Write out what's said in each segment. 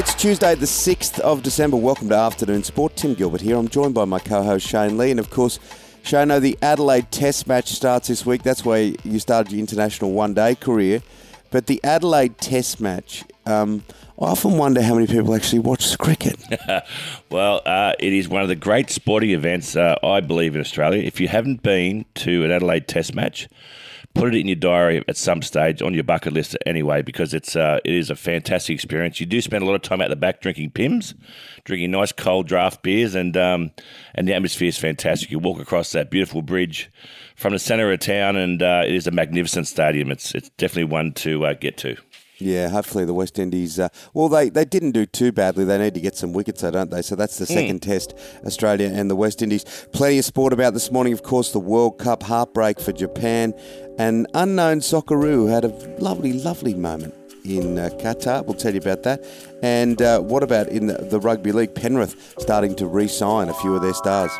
It's Tuesday, the 6th of December. Welcome to Afternoon Sport. Tim Gilbert here. I'm joined by my co host Shane Lee. And of course, Shane, the Adelaide Test match starts this week. That's where you started your international one day career. But the Adelaide Test match, um, I often wonder how many people actually watch cricket. well, uh, it is one of the great sporting events, uh, I believe, in Australia. If you haven't been to an Adelaide Test match, put it in your diary at some stage on your bucket list anyway, because it's uh, it is a fantastic experience. You do spend a lot of time out the back drinking Pimm's, drinking nice cold draft beers, and um, and the atmosphere is fantastic. You walk across that beautiful bridge from the centre of town, and uh, it is a magnificent stadium. It's it's definitely one to uh, get to. Yeah, hopefully the West Indies. Uh, well, they, they didn't do too badly. They need to get some wickets, though, don't they? So that's the hmm. second mm. test, Australia and the West Indies. Plenty of sport about this morning, of course, the World Cup heartbreak for Japan. An unknown Socceroo had a lovely, lovely moment in uh, Qatar. We'll tell you about that. And uh, what about in the, the Rugby League? Penrith starting to re sign a few of their stars.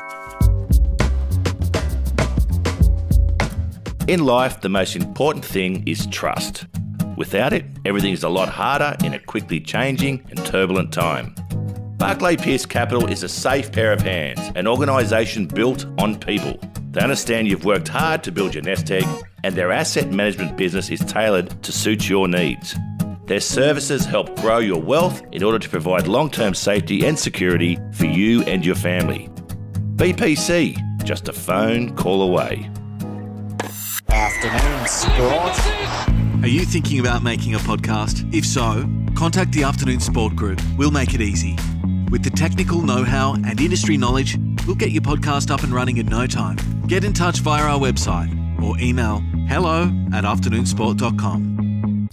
In life, the most important thing is trust. Without it, everything is a lot harder in a quickly changing and turbulent time. Barclay Pierce Capital is a safe pair of hands, an organisation built on people. They understand you've worked hard to build your nest egg, and their asset management business is tailored to suit your needs. Their services help grow your wealth in order to provide long term safety and security for you and your family. BPC, just a phone call away. Afternoon Sport. Are you thinking about making a podcast? If so, contact the Afternoon Sport Group. We'll make it easy. With the technical know how and industry knowledge, we'll get your podcast up and running in no time. Get in touch via our website or email hello at afternoonsport.com.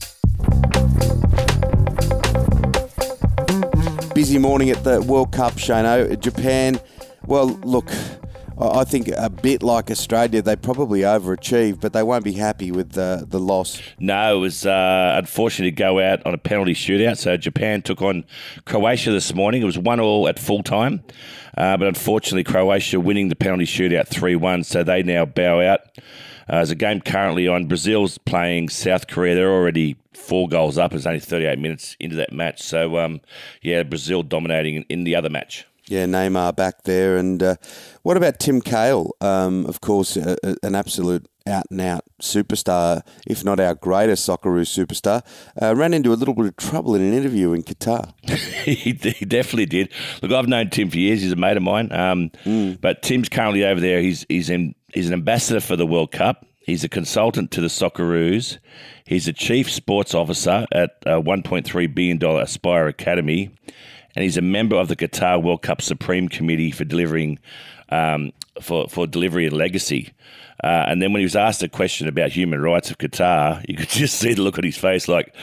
Busy morning at the World Cup, Shano. Japan, well, look, I think a bit like Australia, they probably overachieved, but they won't be happy with the, the loss. No, it was uh, unfortunate to go out on a penalty shootout. So Japan took on Croatia this morning. It was one all at full time, uh, but unfortunately, Croatia winning the penalty shootout 3 1. So they now bow out. Uh, there's a game currently on. Brazil's playing South Korea. They're already four goals up. It's only 38 minutes into that match. So, um, yeah, Brazil dominating in the other match. Yeah, Neymar back there. And uh, what about Tim Cahill? Um, of course, uh, an absolute out and out superstar, if not our greatest Socceroo superstar, uh, ran into a little bit of trouble in an interview in Qatar. he, he, definitely did. Look, I've known Tim for years. He's a mate of mine. Um, mm. But Tim's currently over there. He's he's in, he's an ambassador for the World Cup. He's a consultant to the Socceroos. He's a chief sports officer at a $1.3 billion Aspire Academy and he's a member of the Qatar World Cup Supreme Committee for delivering um, for for delivery and legacy. Uh, and then when he was asked a question about human rights of Qatar, you could just see the look on his face, like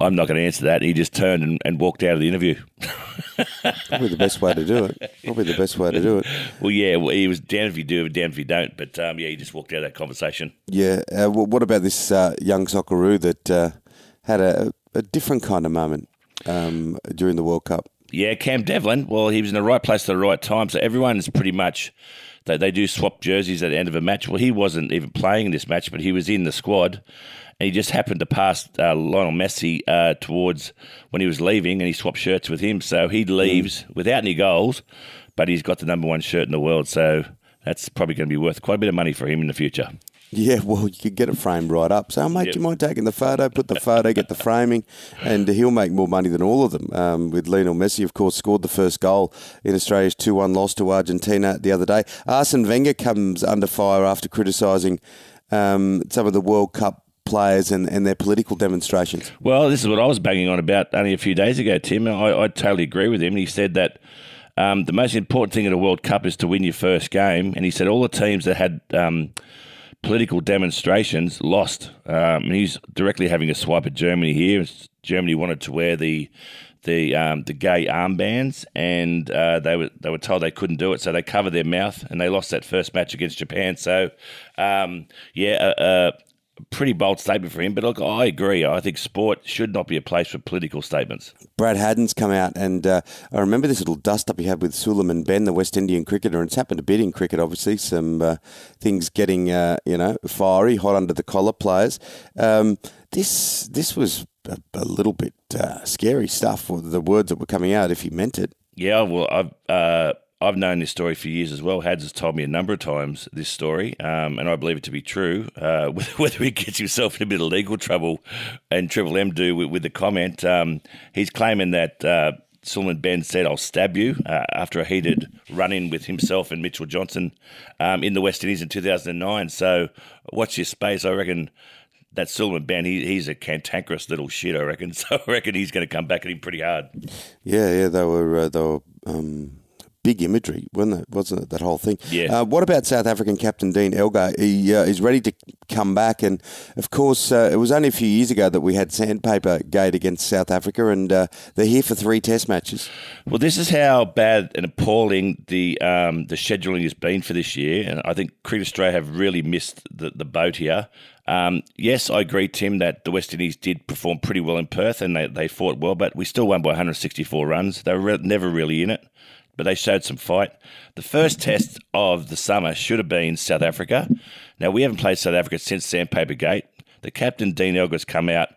I'm not going to answer that. And he just turned and, and walked out of the interview. Probably the best way to do it. Probably the best way to do it. Well, yeah, well, he was damned if you do, damned if you don't. But um, yeah, he just walked out of that conversation. Yeah. Uh, what about this uh, young Socceroo that uh, had a, a, different kind of moment um, during the World Cup? Yeah, Cam Devlin. Well, he was in the right place at the right time. So everyone is pretty much they, they do swap jerseys at the end of a match. Well, he wasn't even playing in this match, but he was in the squad, and he just happened to pass uh, Lionel Messi uh, towards when he was leaving, and he swapped shirts with him. So he leaves mm. without any goals, but he's got the number one shirt in the world. So that's probably going to be worth quite a bit of money for him in the future. Yeah, well, you could get it framed right up. So, mate, yep. you mind taking the photo, put the photo, get the framing, and he'll make more money than all of them. Um, with Lionel Messi, of course, scored the first goal in Australia's 2 1 loss to Argentina the other day. Arsene Wenger comes under fire after criticising um, some of the World Cup players and, and their political demonstrations. Well, this is what I was banging on about only a few days ago, Tim. I, I totally agree with him. He said that. Um, the most important thing at a World Cup is to win your first game. And he said all the teams that had um, political demonstrations lost. Um, he's directly having a swipe at Germany here. Germany wanted to wear the the um, the gay armbands, and uh, they were they were told they couldn't do it, so they covered their mouth, and they lost that first match against Japan. So, um, yeah, pretty bold statement for him. But look, I agree. I think sport should not be a place for political statements. Brad Haddin's come out, and uh, I remember this little dust up he had with Sulieman Benn, the West Indian cricketer, and it's happened a bit in cricket. Obviously, some uh, things getting uh, you know fiery, hot under the collar players. Um, this this was a, a little bit uh, scary stuff. The words that were coming out, if he meant it. Yeah, well, I've uh, I've known this story for years as well. Hads has told me a number of times this story, um, and I believe it to be true. Uh, whether he gets himself in a bit of legal trouble, and Triple M do with, with the comment, um, he's claiming that. Uh, Benn said, I'll stab you uh, after a heated run in with himself and Mitchell Johnson um, in the West Indies in 2009. So, watch your space. I reckon that Sulieman Benn, he, he's a cantankerous little shit, I reckon. So, I reckon he's going to come back at him pretty hard. Yeah, yeah, they were, uh, they were um, big imagery, wasn't it? Wasn't it that whole thing? Yeah. Uh, what about South African captain Dean Elgar? He uh, is ready to come back, and of course, uh, it was only a few years ago that we had sandpaper gate against South Africa, and uh, they're here for three Test matches. Well, this is how bad and appalling the um, the scheduling has been for this year, and I think Cricket Australia have really missed the, the boat here. Um, yes, I agree, Tim, that the West Indies did perform pretty well in Perth and they, they fought well, but we still won by 164 runs. They were re- never really in it but they showed some fight. The first test of the summer should have been South Africa. Now, we haven't played South Africa since Sandpaper Gate. The captain, Dean Elgar's come out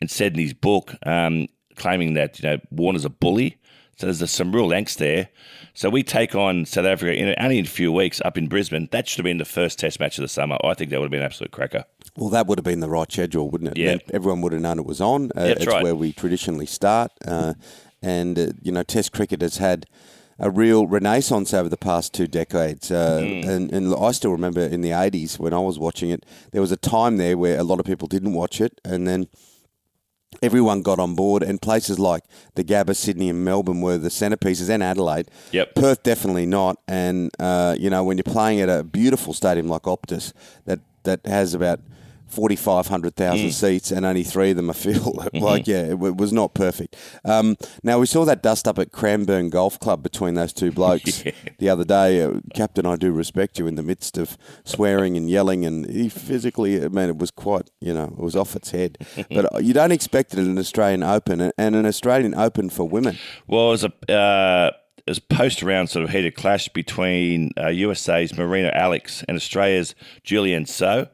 and said in his book, um, claiming that, you know, Warner's a bully. So there's some real angst there. So we take on South Africa in only in a few weeks up in Brisbane. That should have been the first test match of the summer. I think that would have been an absolute cracker. Well, that would have been the right schedule, wouldn't it? Yeah. Everyone would have known it was on. Uh, That's it's right. where we traditionally start. Uh, and, uh, you know, Test cricket has had a real renaissance over the past two decades. Uh, and, and I still remember in the 80s when I was watching it, there was a time there where a lot of people didn't watch it. And then everyone got on board, and places like the Gabba, Sydney, and Melbourne were the centerpieces, and Adelaide. Yep. Perth definitely not. And uh, you know, when you're playing at a beautiful stadium like Optus, that that has about. 4,500,000 seats and only three of them are filled. like, yeah, it, w- was not perfect. Um, now, we saw that dust up at Cranbourne Golf Club between those two blokes the other day. Uh, Captain, I do respect you in the midst of swearing and yelling, and he physically, I mean, it was quite, you know, it was off its head. but you don't expect it in an Australian Open, and an Australian Open for women. Well, it was a uh, post round sort of heated clash between uh, USA's Marina Alex and Australia's Julienne Soo.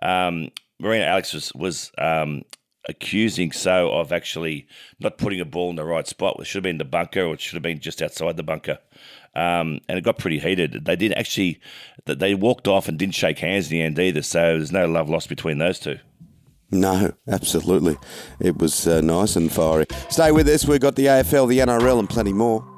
Um, Marina Alex was was um, accusing Soo of actually not putting a ball in the right spot. It should have been the bunker, or it should have been just outside the bunker. Um, and it got pretty heated. They did actually, they walked off and didn't shake hands in the end either. So there's no love lost between those two. No, absolutely. It was uh, nice and fiery. Stay with us. We've got the AFL, the NRL, and plenty more.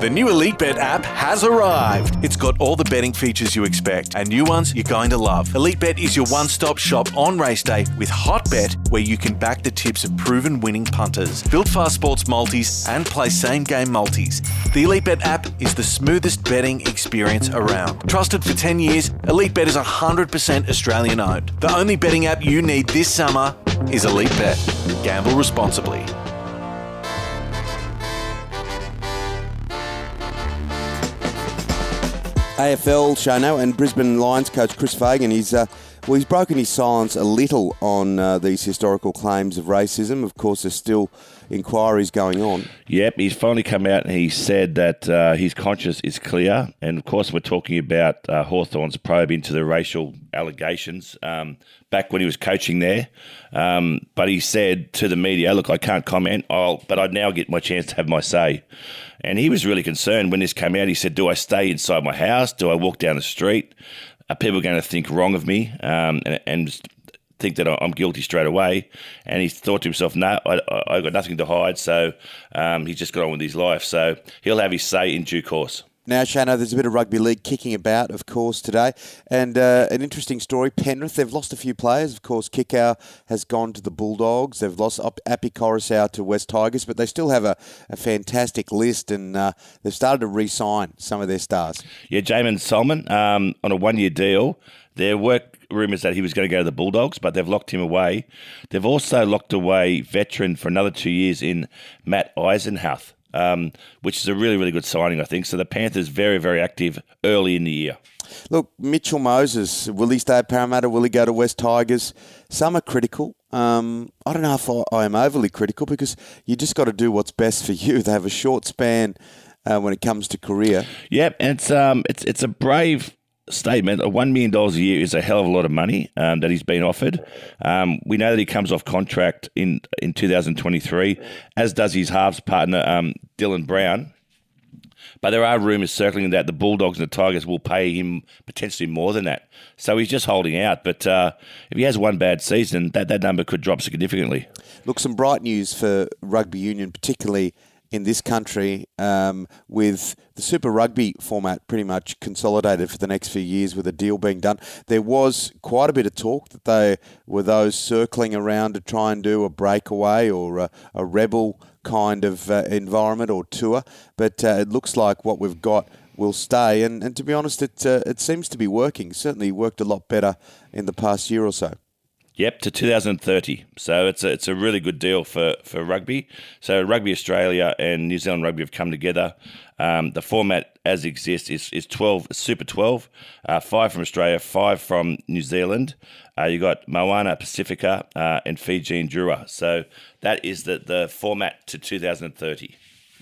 The new Elite Bet app has arrived. It's got all the betting features you expect and new ones you're going to love. Elite Bet is your one stop shop on race day with Hot Bet, where you can back the tips of proven winning punters, build fast sports multis, and play same game multis. The Elite Bet app is the smoothest betting experience around. Trusted for 10 years, Elite Bet is 100% Australian owned. The only betting app you need this summer is Elite Bet. Gamble responsibly. AFL Shano and Brisbane Lions coach Chris Fagan. He's uh, well, he's broken his silence a little on uh, these historical claims of racism. Of course, there's still inquiries going on. Yep, he's finally come out and he said that uh, his conscience is clear. And of course, we're talking about uh, Hawthorn's probe into the racial allegations um, back when he was coaching there. Um, but he said to the media, Look, I can't comment, I'll, but I now get my chance to have my say. And he was really concerned when this came out. He said, Do I stay inside my house? Do I walk down the street? Are people going to think wrong of me um, and, and think that I'm guilty straight away? And he thought to himself, No, I, I, got nothing to hide. So um, he just got on with his life. So he'll have his say in due course. Now, Shano, there's a bit of rugby league kicking about, of course, today. And uh, an interesting story Penrith, they've lost a few players. Of course, Kikau has gone to the Bulldogs. They've lost Ap- Api Koroisau to West Tigers, but they still have a, a fantastic list and uh, they've started to re sign some of their stars. Yeah, Jaeman Salmon um, on a one year deal. There were rumours that he was going to go to the Bulldogs, but they've locked him away. They've also locked away veteran for another two years in Matt Eisenhuth, um, which is a really, really good signing, I think. So the Panthers very, very active early in the year. Look, Mitchell Moses, will he stay at Parramatta? Will he go to West Tigers? Some are critical. Um, I don't know if I, I am overly critical because you just got to do what's best for you. They have a short span uh, when it comes to career. Yep, and it's um, it's it's a brave statement, $1 million a year is a hell of a lot of money um, that he's been offered. Um, we know that he comes off contract in, in 2023, as does his halves partner, um, Dylan Brown. But there are rumours circling that the Bulldogs and the Tigers will pay him potentially more than that. So he's just holding out. But uh, if he has one bad season, that, that number could drop significantly. Look, some bright news for rugby union, particularly in this country, um, with the Super Rugby format pretty much consolidated for the next few years with a deal being done. There was quite a bit of talk that they were those circling around to try and do a breakaway or a, a rebel kind of uh, environment or tour, but uh, it looks like what we've got will stay. And, and to be honest, it uh, it seems to be working. Certainly worked a lot better in the past year or so. Yep, to 2030. So it's a, it's a really good deal for, for rugby. So Rugby Australia and New Zealand Rugby have come together. Um, the format as exists is, is 12, Super 12, uh, five from Australia, five from New Zealand. Uh, you got Moana Pacifica uh, and Fiji and Drua. So that is the, the format to 2030.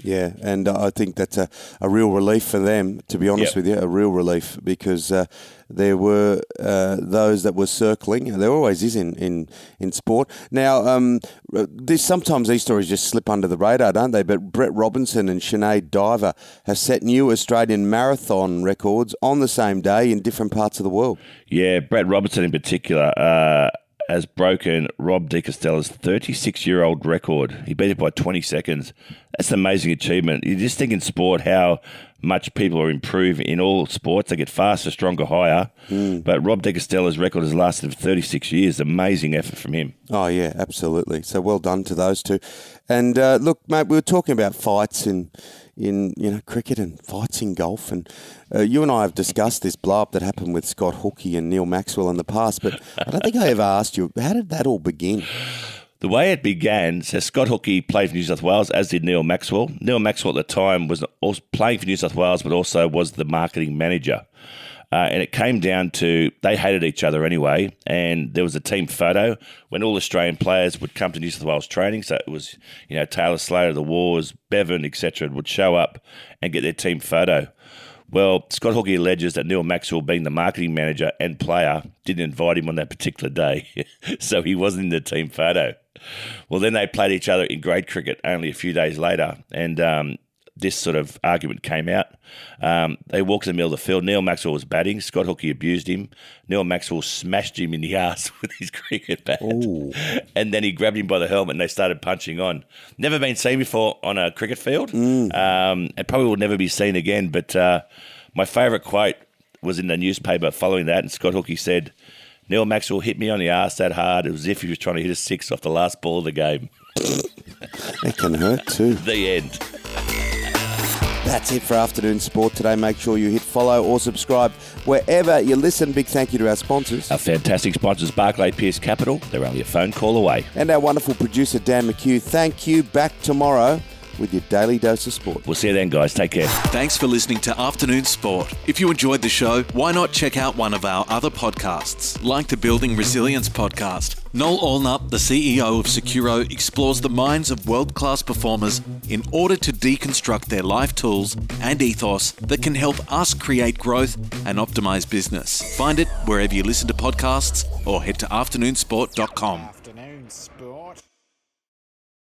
Yeah, and I think that's a, a real relief for them, to be honest Yep. with you, a real relief because uh, there were uh, those that were circling. There always is in, in, in sport. Now, um, this, sometimes these stories just slip under the radar, don't they? But Brett Robinson and Sinead Diver have set new Australian marathon records on the same day in different parts of the world. Yeah, Brett Robinson in particular uh, has broken Rob De Castella's 36 year old record. He beat it by 20 seconds. That's an amazing achievement. You just think in sport how much people are improving in all sports. They get faster, stronger, higher. But Rob De Castella's record has lasted for 36 years. Amazing effort from him. Oh yeah, absolutely. So well done to those two. And uh, look, mate, we were talking about fights in in you know cricket and fights in golf, and uh, you and I have discussed this blow up that happened with Scott Hookey and Neil Maxwell in the past. But I don't think I ever asked you how did that all begin. The way it began, so Scott Hookey played for New South Wales, as did Neil Maxwell. Neil Maxwell at the time was playing for New South Wales, but also was the marketing manager. Uh, and it came down to they hated each other anyway, and there was a team photo when all Australian players would come to New South Wales training. So it was, you know, Taylor Slater, the Waughs, Bevan, etc., would show up and get their team photo. Well, Scott Hookey alleges that Neil Maxwell, being the marketing manager and player, didn't invite him on that particular day, so he wasn't in the team photo. Well, then they played each other in grade cricket only a few days later, and um, this sort of argument came out. Um, they walked in the middle of the field. Neil Maxwell was batting. Scott Hookey abused him. Neil Maxwell smashed him in the ass with his cricket bat. And then he grabbed him by the helmet and they started punching on. Never been seen before on a cricket field. Um, and probably will never be seen again. But uh, my favourite quote was in the newspaper following that. And Scott Hookey said, Neil Maxwell hit me on the ass that hard. It was as if he was trying to hit a six off the last ball of the game. It can hurt too. The end. That's it for afternoon sport today. Make sure you hit follow or subscribe wherever you listen. Big thank you to our sponsors. Our fantastic sponsors, Barclay Pierce Capital. They're only a phone call away. And our wonderful producer, Dan McHugh. Thank you. Back tomorrow with your daily dose of sport. We'll see you then, guys. Take care. Thanks for listening to Afternoon Sport. If you enjoyed the show, why not check out one of our other podcasts, like the Building Resilience podcast. Noel Allnup, the CEO of Securo, explores the minds of world class performers in order to deconstruct their life tools and ethos that can help us create growth and optimize business. Find it wherever you listen to podcasts or head to afternoonsport.com. Afternoon sport.